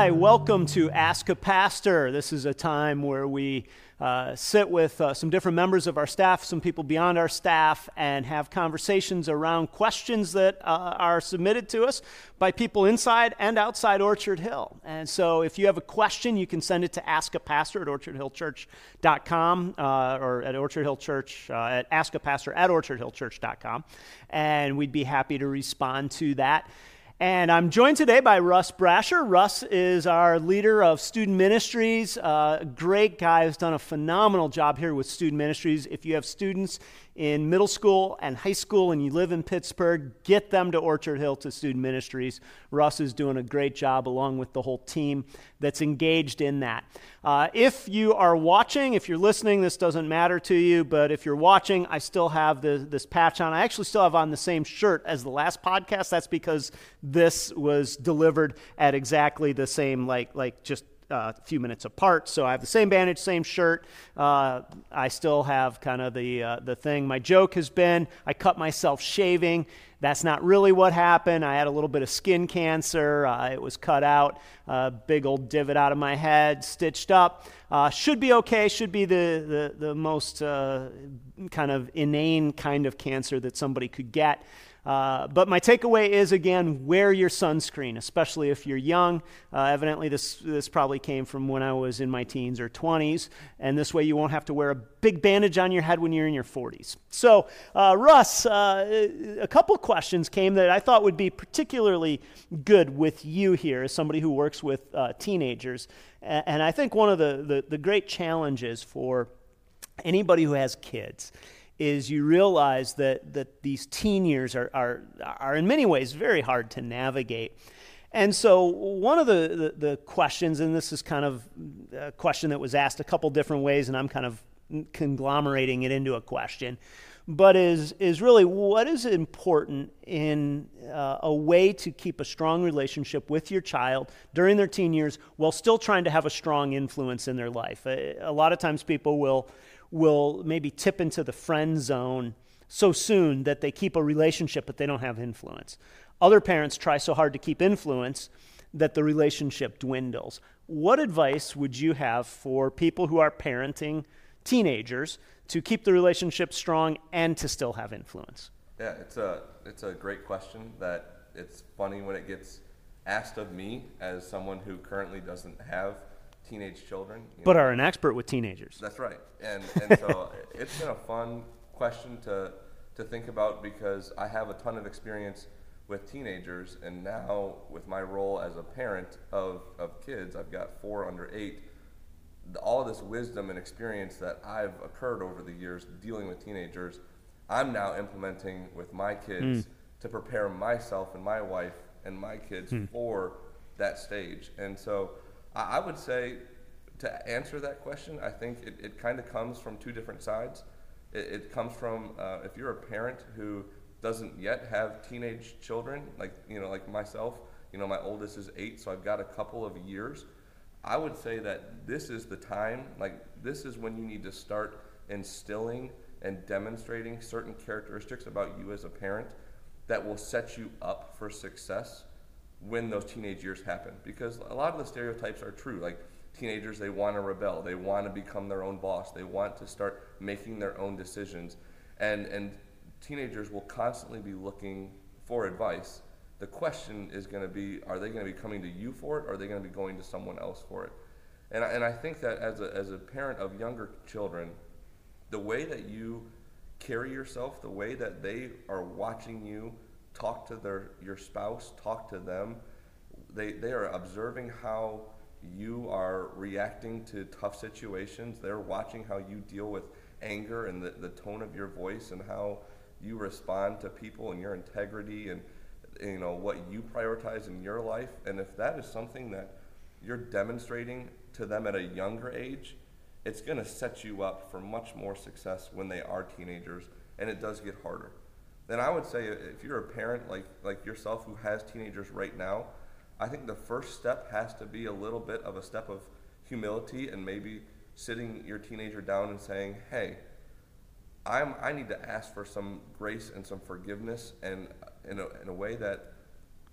Hi, welcome to Ask a Pastor. This is a time where we uh, sit with uh, some different members of our staff, some people beyond our staff, and have conversations around questions that uh, are submitted to us by people inside and outside Orchard Hill. And so if you have a question, you can send it to askapastor at orchardhillchurch.com uh, or at Orchard Hill Church, uh, at askapastor at orchardhillchurch.com. And we'd be happy to respond to that. And I'm joined today by Russ Brasher. Russ is our leader of student ministries. Uh, great guy who's done a phenomenal job here with student ministries. If you have students in middle school and high school and you live in Pittsburgh, get them to Orchard Hill to Student Ministries. Russ is doing a great job along with the whole team that's engaged in that. Uh, if you are watching, if you're listening, this doesn't matter to you, but if you're watching, I still have the, this patch on. I actually still have on the same shirt as the last podcast. That's because this was delivered at exactly the same, like, like just uh, a few minutes apart. So I have the same bandage, same shirt. Uh, I still have kind of the uh, the thing. My joke has been I cut myself shaving. That's not really what happened. I had a little bit of skin cancer. Uh, it was cut out, a big old divot out of my head, stitched up. Uh, should be okay. Should be the the, the most uh, kind of inane kind of cancer that somebody could get. Uh, but my takeaway is again, wear your sunscreen, especially if you're young. Uh, evidently, this, this probably came from when I was in my teens or 20s, and this way you won't have to wear a big bandage on your head when you're in your 40s. So, uh, Russ, uh, a couple questions came that I thought would be particularly good with you here as somebody who works with uh, teenagers. And I think one of the, the, the great challenges for anybody who has kids is you realize that, that these teen years are, are, are in many ways very hard to navigate. And so, one of the, the, the, questions, and this is kind of a question that was asked a couple different ways, and I'm kind of conglomerating it into a question, but is, is really what is important in uh, a way to keep a strong relationship with your child during their teen years while still trying to have a strong influence in their life? A, a lot of times people will will maybe tip into the friend zone so soon that they keep a relationship but they don't have influence. Other parents try so hard to keep influence that the relationship dwindles. What advice would you have for people who are parenting teenagers to keep the relationship strong and to still have influence? Yeah, it's a it's a great question that it's funny when it gets asked of me as someone who currently doesn't have teenage children. But know. are an expert with teenagers. That's right. And, and so it's been a fun question to, to think about because I have a ton of experience with teenagers. And now, with my role as a parent of, of kids, I've got four under eight. All this wisdom and experience that I've occurred over the years dealing with teenagers, I'm now implementing with my kids mm. to prepare myself and my wife and my kids mm. for that stage. And so I would say to answer that question, I think it, it kind of comes from two different sides. It, it comes from uh, if you're a parent who doesn't yet have teenage children, like you know, like myself. You know, my oldest is eight, so I've got a couple of years. I would say that this is the time. Like this is when you need to start instilling and demonstrating certain characteristics about you as a parent that will set you up for success when those teenage years happen. Because a lot of the stereotypes are true. Like teenagers they want to rebel. They want to become their own boss. They want to start making their own decisions. And and teenagers will constantly be looking for advice. The question is going to be are they going to be coming to you for it or are they going to be going to someone else for it? And I, and I think that as a, as a parent of younger children the way that you carry yourself the way that they are watching you talk to their your spouse, talk to them. They they are observing how you are reacting to tough situations. They're watching how you deal with anger and the, the tone of your voice and how you respond to people and your integrity and you know what you prioritize in your life. And if that is something that you're demonstrating to them at a younger age, it's going to set you up for much more success when they are teenagers, and it does get harder then I would say if you're a parent like like yourself who has teenagers right now, I think the first step has to be a little bit of a step of humility and maybe sitting your teenager down and saying, "Hey, I'm I need to ask for some grace and some forgiveness and in a, in a way that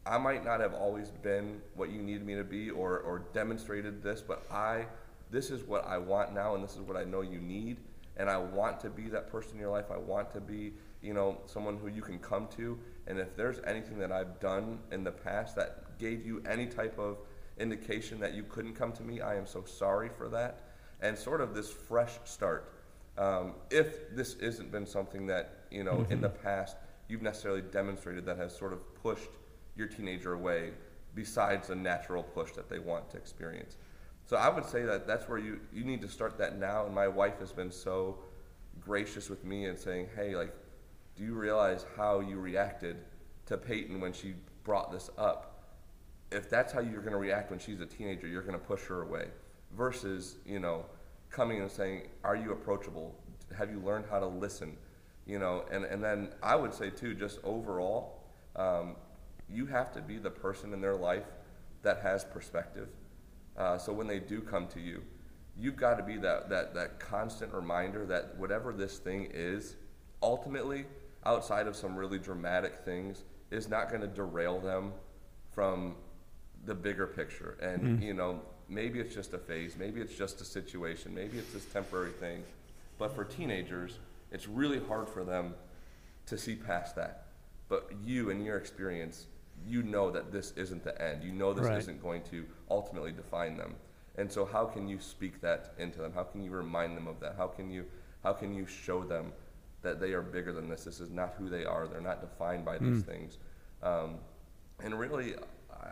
I might not have always been what you needed me to be or, or demonstrated this, but I, this is what I want now, and this is what I know you need, and I want to be that person in your life. I want to be, you know, someone who you can come to. And if there's anything that I've done in the past that gave you any type of indication that you couldn't come to me, I am so sorry for that. And sort of this fresh start. Um, if this isn't been something that, you know, mm-hmm. in the past you've necessarily demonstrated that has sort of pushed your teenager away besides a natural push that they want to experience. So I would say that that's where you, you need to start that now. And my wife has been so gracious with me and saying, hey, like, do you realize how you reacted to Peyton when she brought this up? If that's how you're going to react when she's a teenager, you're going to push her away. Versus, you know, coming and saying, are you approachable? Have you learned how to listen? You know, and, and then I would say too, just overall, um, you have to be the person in their life that has perspective. Uh, so when they do come to you, you've got to be that, that, that constant reminder that whatever this thing is, ultimately, outside of some really dramatic things, is not going to derail them from the bigger picture. And, mm. you know, maybe it's just a phase, maybe it's just a situation, maybe it's this temporary thing. But for teenagers, it's really hard for them to see past that. But you, and your experience, you know that this isn't the end. You know this right. isn't going to ultimately define them. And so how can you speak that into them? How can you remind them of that? How can you how can you show them that they are bigger than this? This is not who they are. They're not defined by these mm. things. Um, and really,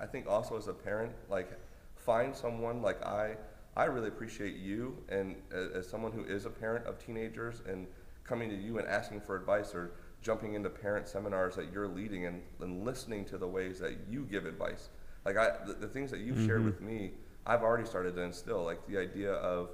I think also as a parent, like find someone like I. I really appreciate you and as someone who is a parent of teenagers and coming to you and asking for advice or jumping into parent seminars that you're leading and, and listening to the ways that you give advice. Like I, the, the things that you've mm-hmm. shared with me, I've already started to instill. Like the idea of,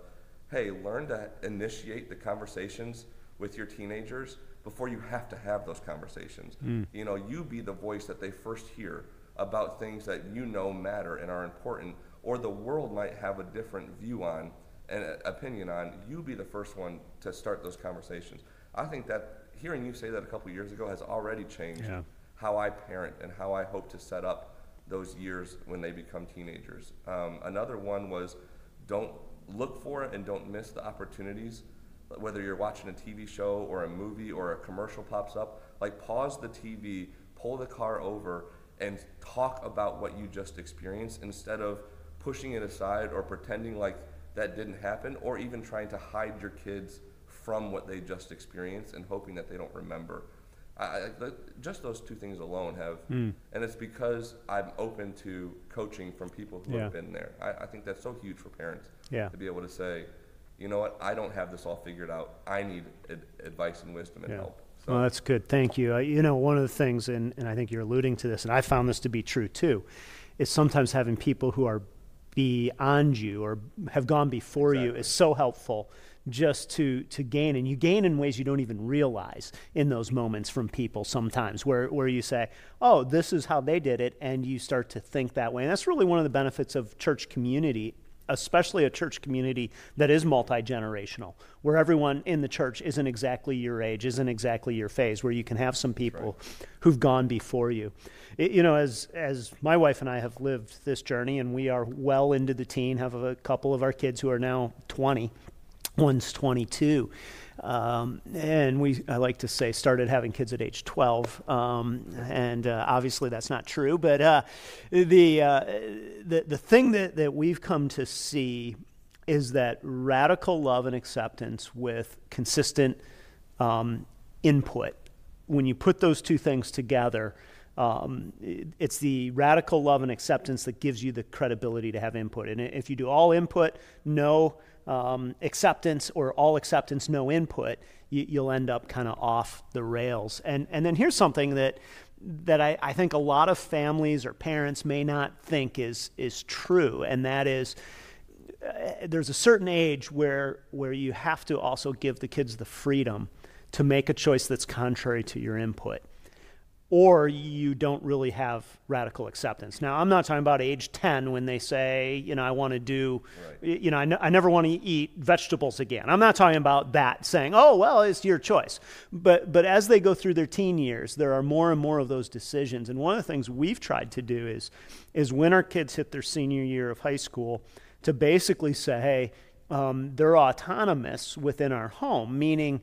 hey, learn to initiate the conversations with your teenagers before you have to have those conversations. Mm. You know, you be the voice that they first hear about things that you know matter and are important, or the world might have a different view on and opinion on. You be the first one to start those conversations. I think that hearing you say that a couple years ago has already changed yeah. how I parent and how I hope to set up those years when they become teenagers. Um, another one was don't look for it and don't miss the opportunities. Whether you're watching a TV show or a movie or a commercial pops up, like pause the TV, pull the car over, and talk about what you just experienced instead of pushing it aside or pretending like that didn't happen or even trying to hide your kids from what they just experienced and hoping that they don't remember. I, I, just those two things alone have, mm. and it's because I'm open to coaching from people who yeah. have been there. I, I, think that's so huge for parents yeah. to be able to say, you know what, I don't have this all figured out. I need ad- advice and wisdom and yeah. help. So. Well, that's good. Thank you. Uh, you know, one of the things, and, and I think you're alluding to this, and I found this to be true too, is sometimes having people who are beyond you or have gone before exactly. you is so helpful just to to gain and you gain in ways you don't even realize in those moments from people sometimes where where you say oh this is how they did it and you start to think that way and that's really one of the benefits of church community especially a church community that is multi-generational where everyone in the church isn't exactly your age isn't exactly your phase where you can have some people right. who've gone before you it, you know as as my wife and I have lived this journey and we are well into the teen have a couple of our kids who are now 20 one's 22. Um, and we, I like to say, started having kids at age 12. Um, and uh, obviously that's not true. But uh, the, uh, the, the thing that, that we've come to see is that radical love and acceptance with consistent um, input, when you put those two things together, um, it's the radical love and acceptance that gives you the credibility to have input. And if you do all input, no um, acceptance or all acceptance, no input, you, will end up kind of off the rails. And, and then here's something that, that I, I think a lot of families or parents may not think is, is true, and that is uh, there's a certain age where, where you have to also give the kids the freedom to make a choice that's contrary to your input or you don't really have radical acceptance. Now, I'm not talking about age 10 when they say, you know, I want to do, right. you know, I, n- I never want to eat vegetables again. I'm not talking about that saying, oh, well, it's your choice. But, but as they go through their teen years, there are more and more of those decisions. And one of the things we've tried to do is, is when our kids hit their senior year of high school, to basically say, hey, um, they're autonomous within our home, meaning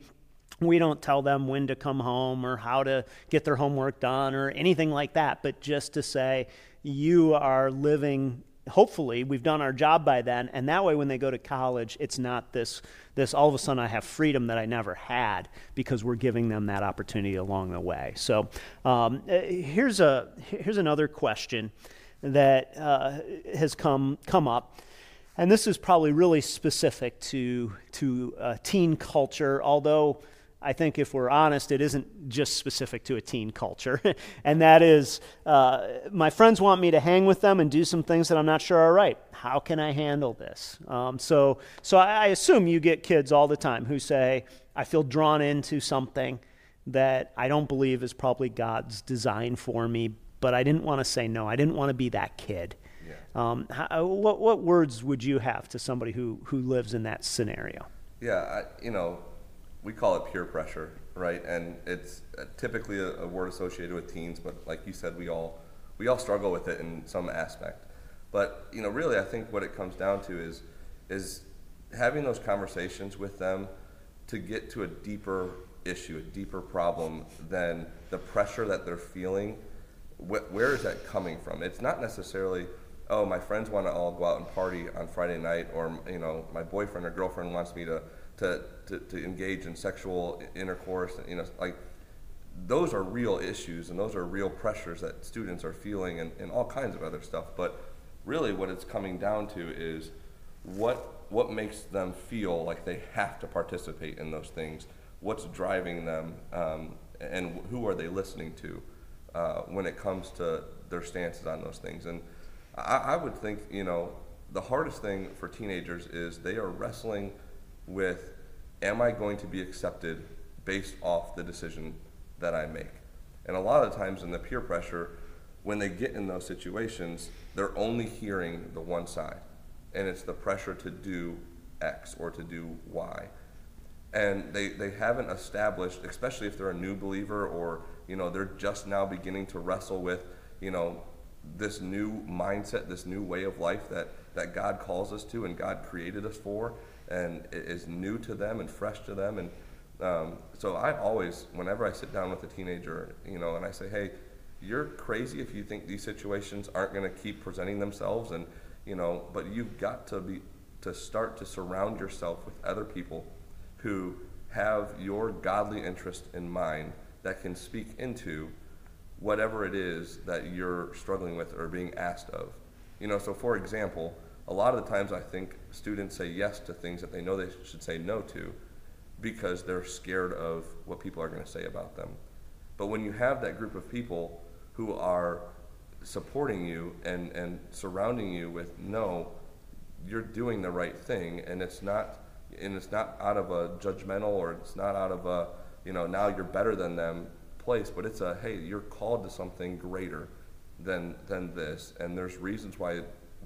we don't tell them when to come home or how to get their homework done or anything like that, but just to say, you are living hopefully we've done our job by then and that way when they go to college it's not this this all of a sudden i have freedom that i never had because we're giving them that opportunity along the way. So um, uh, here's a here's another question that uh, has come come up and this is probably really specific to, to uh, teen culture, although I think if we're honest, it isn't just specific to a teen culture. and that is, uh, my friends want me to hang with them and do some things that I'm not sure are right. How can I handle this? Um, so so I, I assume you get kids all the time who say, I feel drawn into something that I don't believe is probably God's design for me, but I didn't want to say no. I didn't want to be that kid. Um, how, uh, what, what words would you have to somebody who, who lives in that scenario? Yeah, I, you know, we call it peer pressure, right? And it's uh, typically a, a, word associated with teens, but like you said, we all we all struggle with it in some aspect. But you know, really, I think what it comes down to is is having those conversations with them to get to a deeper issue, a deeper problem than the pressure that they're feeling. Wh- where is that coming from? It's not necessarily oh, my friends want to all go out and party on Friday night, or you know, my boyfriend or girlfriend wants me to to, to, to engage in sexual intercourse. You know, like those are real issues and those are real pressures that students are feeling and, and all kinds of other stuff. But really, what it's coming down to is what what makes them feel like they have to participate in those things. What's driving them, um, and who are they listening to uh, when it comes to their stances on those things? And I, I would think, you know, the hardest thing for teenagers is they are wrestling with am I going to be accepted based off the decision that I make? And a lot of times in the peer pressure, when they get in those situations, they're only hearing the one side. And it's the pressure to do X or to do Y. And they, they haven't established, especially if they're a new believer or, you know, they're just now beginning to wrestle with, you know, this new mindset, this new way of life that, that God calls us to and God created us for, and it is new to them and fresh to them. And um, so I always, whenever I sit down with a teenager, you know, and I say, hey, you're crazy if you think these situations aren't going to keep presenting themselves, and you know, but you've got to be to start to surround yourself with other people who have your godly interest in mind that can speak into whatever it is that you're struggling with or being asked of. You know, so for example, a lot of the times I think students say yes to things that they know they should say no to because they're scared of what people are going to say about them. But when you have that group of people who are supporting you and, and surrounding you with no, you're doing the right thing and it's not and it's not out of a judgmental or it's not out of a you know now you're better than them place, but it's a hey, you're called to something greater than than this, and there's reasons why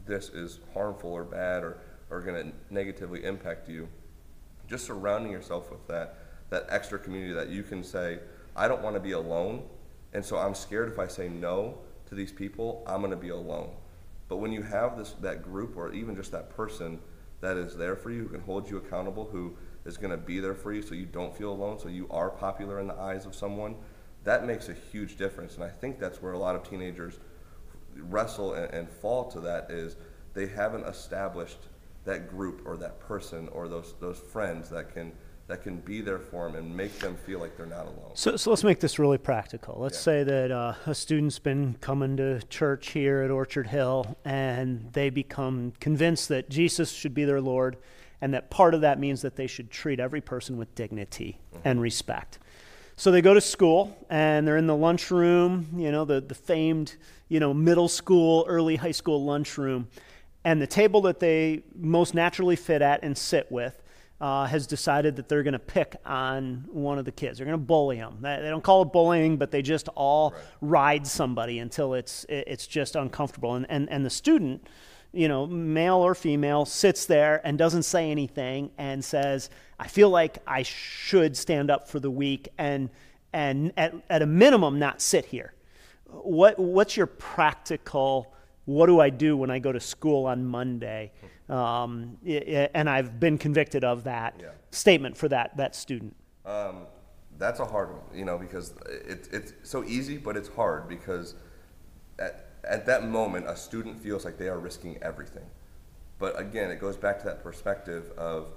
this is harmful or bad or or going to negatively impact you. Just surrounding yourself with that that extra community that you can say, I don't want to be alone, and so I'm scared if I say no to these people, I'm going to be alone. But when you have this that group or even just that person that is there for you, who can hold you accountable, who is going to be there for you so you don't feel alone, so you are popular in the eyes of someone, that makes a huge difference. And I think that's where a lot of teenagers wrestle and, and fall to that is they haven't established that group or that person or those those friends that can that can be there for them and make them feel like they're not alone. So, so let's make this really practical. Let's yeah. say that uh, a student's been coming to church here at Orchard Hill and they become convinced that Jesus should be their Lord and that part of that means that they should treat every person with dignity mm-hmm. and respect. So they go to school and they're in the lunchroom, you know, the, the famed, you know, middle school, early high school lunchroom. And the table that they most naturally fit at and sit with, uh, has decided that they're going to pick on one of the kids. They're going to bully them. They, they don't call it bullying, but they just all Right. ride somebody until it's it's just uncomfortable. And and and the student, you know, male or female, sits there and doesn't say anything and says, "I feel like I should stand up for the weak and and at, at a minimum not sit here." What what's your practical? What do I do when I go to school on Monday? Um, and I've been convicted of that Yeah. statement for that that student. Um, that's a hard one, you know, because it, it's so easy, but it's hard because at, at that moment, a student feels like they are risking everything. But again, it goes back to that perspective of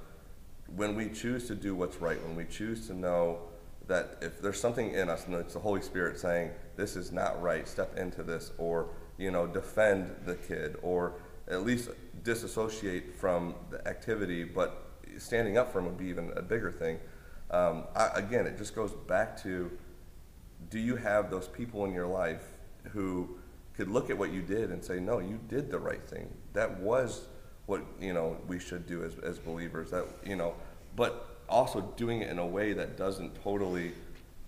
when we choose to do what's right, when we choose to know that if there's something in us, and it's the Holy Spirit saying, this is not right, step into this, or, you know, defend the kid, or at least disassociate from the activity, but standing up for him would be even a bigger thing. Um, I, again, it just goes back to do you have those people in your life who could look at what you did and say, no, you did the right thing. That was what, you know, we should do as, as believers. That, you know, but also doing it in a way that doesn't totally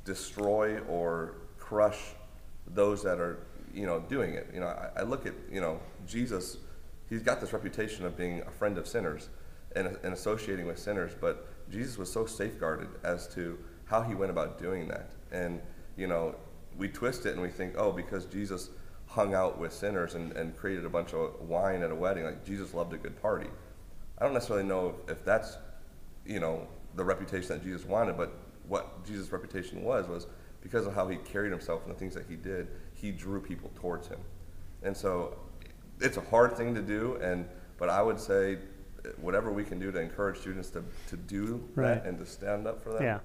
destroy or crush those that are, you know, doing it. You know, I, I look at, you know, Jesus, he's got this reputation of being a friend of sinners and, and associating with sinners, but Jesus was so safeguarded as to how he went about doing that. And, you know, we twist it and we think, oh, because Jesus hung out with sinners and, and created a bunch of wine at a wedding, like Jesus loved a good party. I don't necessarily know if that's, you know, the reputation that Jesus wanted, but what Jesus' reputation was was because of how he carried himself and the things that he did, he drew people towards him. And so it's a hard thing to do, and but I would say whatever we can do to encourage students to, to do Right. that and to stand up for that. Yeah.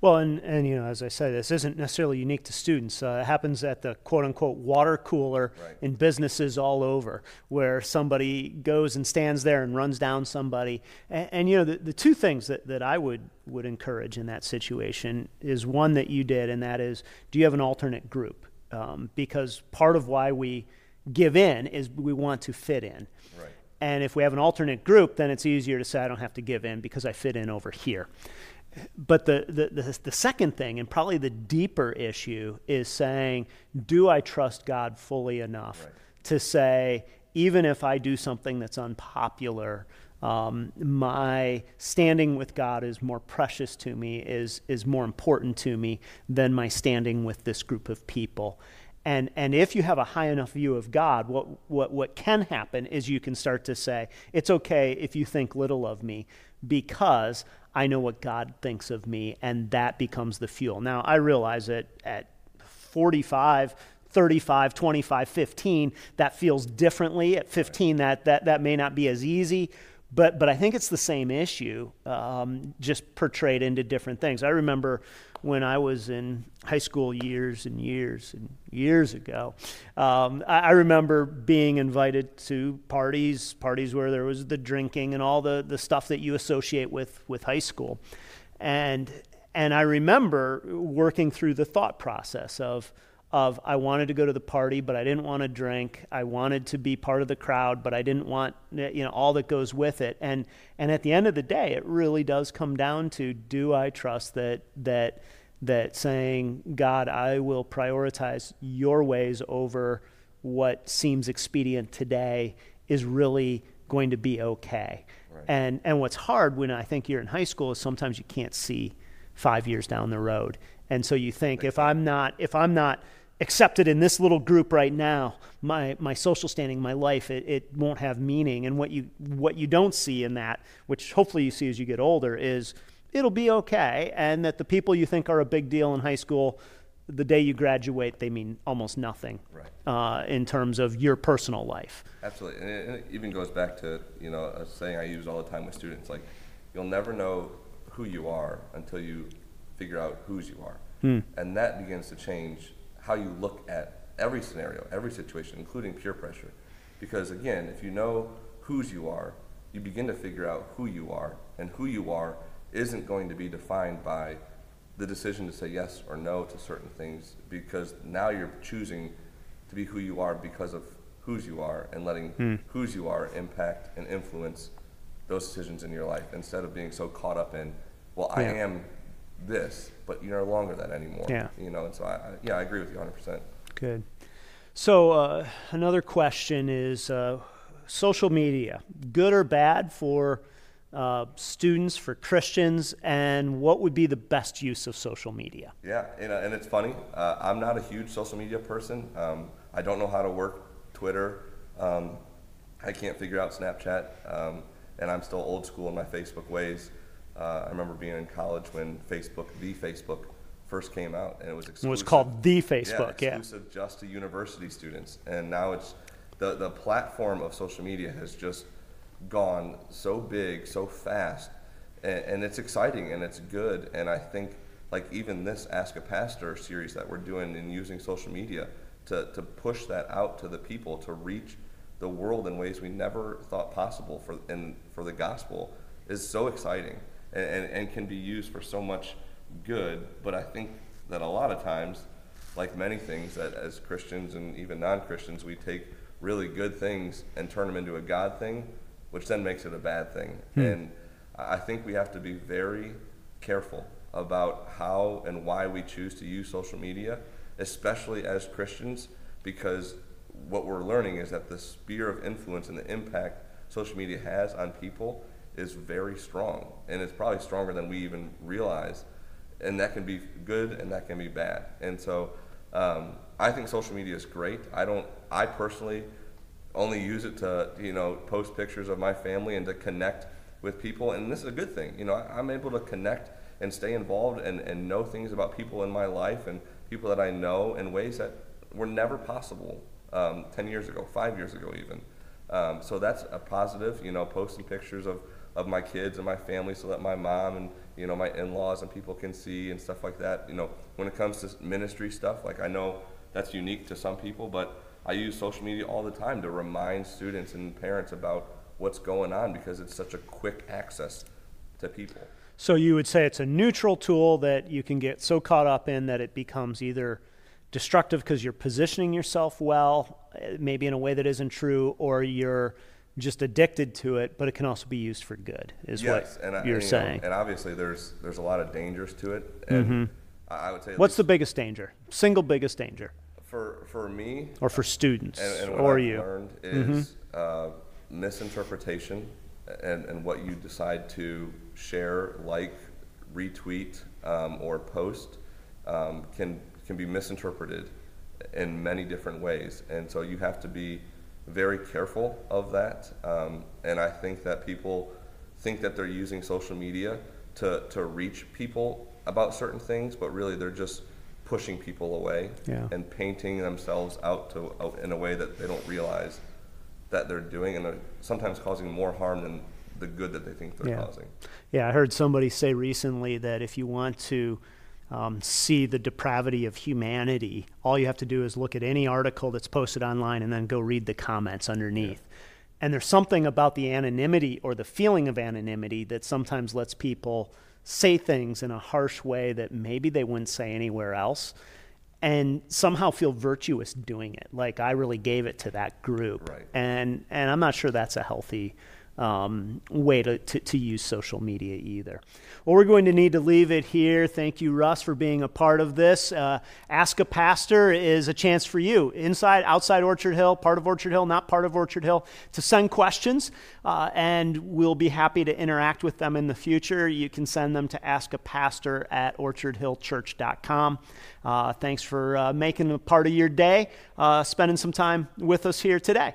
Well, and, and you know, as I say, this isn't necessarily unique to students. Uh, it happens at the quote unquote water cooler Right. in businesses all over, where somebody goes and stands there and runs down somebody. And, and you know, the, the two things that, that I would, would encourage in that situation is one that you did, and that is do you have an alternate group? Um, because part of why we give in is we want to fit in. Right. And if we have an alternate group, then it's easier to say, I don't have to give in because I fit in over here. But the, the, the, the second thing, and probably the deeper issue, is saying, Do I trust God fully enough Right. to say, even if I do something that's unpopular, um, my standing with God is more precious to me, is, is more important to me than my standing with this group of people. And, and if you have a high enough view of God, what, what, what can happen is you can start to say, it's okay if you think little of me because I know what God thinks of me, and that becomes the fuel. Now, I realize that at 45, 35, 25, 15, that feels differently. At 15, that, that, that may not be as easy. But, but I think it's the same issue, um, just portrayed into different things. I remember when I was in high school years and years and years ago, um, I, I remember being invited to parties, parties where there was the drinking and all the, the stuff that you associate with, with high school. And, and I remember working through the thought process of, of I wanted to go to the party, but I didn't want to drink. I wanted to be part of the crowd, but I didn't want you know all that goes with it. And and at the end of the day, it really does come down to do I trust that that that saying God, I will prioritize your ways over what seems expedient today is really going to be okay. Right. And and what's hard when I think you're in high school is sometimes you can't see five years down the road. And so you think if I'm not if I'm not accepted in this little group right now, my my social standing, my life, it, it won't have meaning. And what you what you don't see in that, which hopefully you see as you get older, is it'll be okay. And that the people you think are a big deal in high school, the day you graduate, they mean almost nothing Right. uh, in terms of your personal life. Absolutely, and it, and it even goes back to you know a saying I use all the time with students: like, you'll never know who you are until you figure out whose you are, and that begins to change how you look at every scenario, every situation, including peer pressure. Because again, if you know whose you are, you begin to figure out who you are, and who you are isn't going to be defined by the decision to say yes or no to certain things, because now you're choosing to be who you are because of whose you are and letting hmm. whose you are impact and influence those decisions in your life instead of being so caught up in, well, I am this, but you're no longer that anymore. Yeah. You know, and so I, I yeah, I agree with you 100%. Good. So, uh, another question is uh, social media, good or bad for uh, students, for Christians, and what would be the best use of social media? Yeah, and, uh, and it's funny. Uh, I'm not a huge social media person. Um, I don't know how to work Twitter. Um, I can't figure out Snapchat, um, and I'm still old school in my Facebook ways. Uh, I remember being in college when Facebook, the Facebook, first came out, and it was exclusive. It was called the Facebook, yeah. exclusive just to university students, and now it's the the platform of social media has just gone so big, so fast, and, and it's exciting and it's good. And I think like even this Ask a Pastor series that we're doing and using social media to, to push that out to the people to reach the world in ways we never thought possible for in for the gospel is so exciting and, and, and can be used for so much good. But I think that a lot of times, like many things that as Christians and even non-Christians, we take really good things and turn them into a God thing, which then makes it a bad thing. Hmm. And I I think we have to be very careful about how and why we choose to use social media, especially as Christians, because what we're learning is that the sphere of influence and the impact social media has on people is very strong. And it's probably stronger than we even realize. And that can be good and that can be bad. And so um, I think social media is great. I don't, I personally only use it to, you know, post pictures of my family and to connect with people. And this is a good thing. You know, I'm able to connect and stay involved and, and know things about people in my life and people that I know in ways that were never possible um, 10 years ago, five years ago, even. Um, so that's a positive, you know, posting pictures of, of my kids and my family so that my mom and, you know, my in laws and people can see and stuff like that. You know, when it comes to ministry stuff, like I know that's unique to some people, but I use social media all the time to remind students and parents about what's going on because it's such a quick access to people. So, you would say it's a neutral tool that you can get so caught up in that it becomes either destructive because you're positioning yourself well, eh, maybe in a way that isn't true, or you're just addicted to it, but it can also be used for good, is yes, what and I- you're you know, saying. and obviously, there's there's a lot of dangers to it, and I would say at What's the biggest danger? Single biggest danger? for for me Or for students? and, and what or I've you? learned is uh, misinterpretation and, and what you decide to share, like, retweet, um, or post um, can can be misinterpreted in many different ways, and so you have to be very careful of that. Um, and I think that people think that they're using social media to to reach people about certain things, but really they're just pushing people away Yeah. and painting themselves out to out in a way that they don't realize that they're doing, and they're sometimes causing more harm than the good that they think they're Yeah. causing. Yeah, I heard somebody say recently that if you want to um, see the depravity of humanity, all you have to do is look at any article that's posted online and then go read the comments underneath. And there's something about the anonymity or the feeling of anonymity that sometimes lets people say things in a harsh way that maybe they wouldn't say anywhere else and somehow feel virtuous doing it. Like I really gave it to that group. Right. And and I'm not sure that's a healthy um, way to, to, to use social media either. Well, we're going to need to leave it here. Thank you, Russ, for being a part of this. Uh, Ask a Pastor is a chance for you, inside, outside Orchard Hill, part of Orchard Hill, not part of Orchard Hill, to send questions, uh, and we'll be happy to interact with them in the future. You can send them to askapastor at orchardhillchurch.com. Uh, thanks for uh, making a part of your day, uh, spending some time with us here today.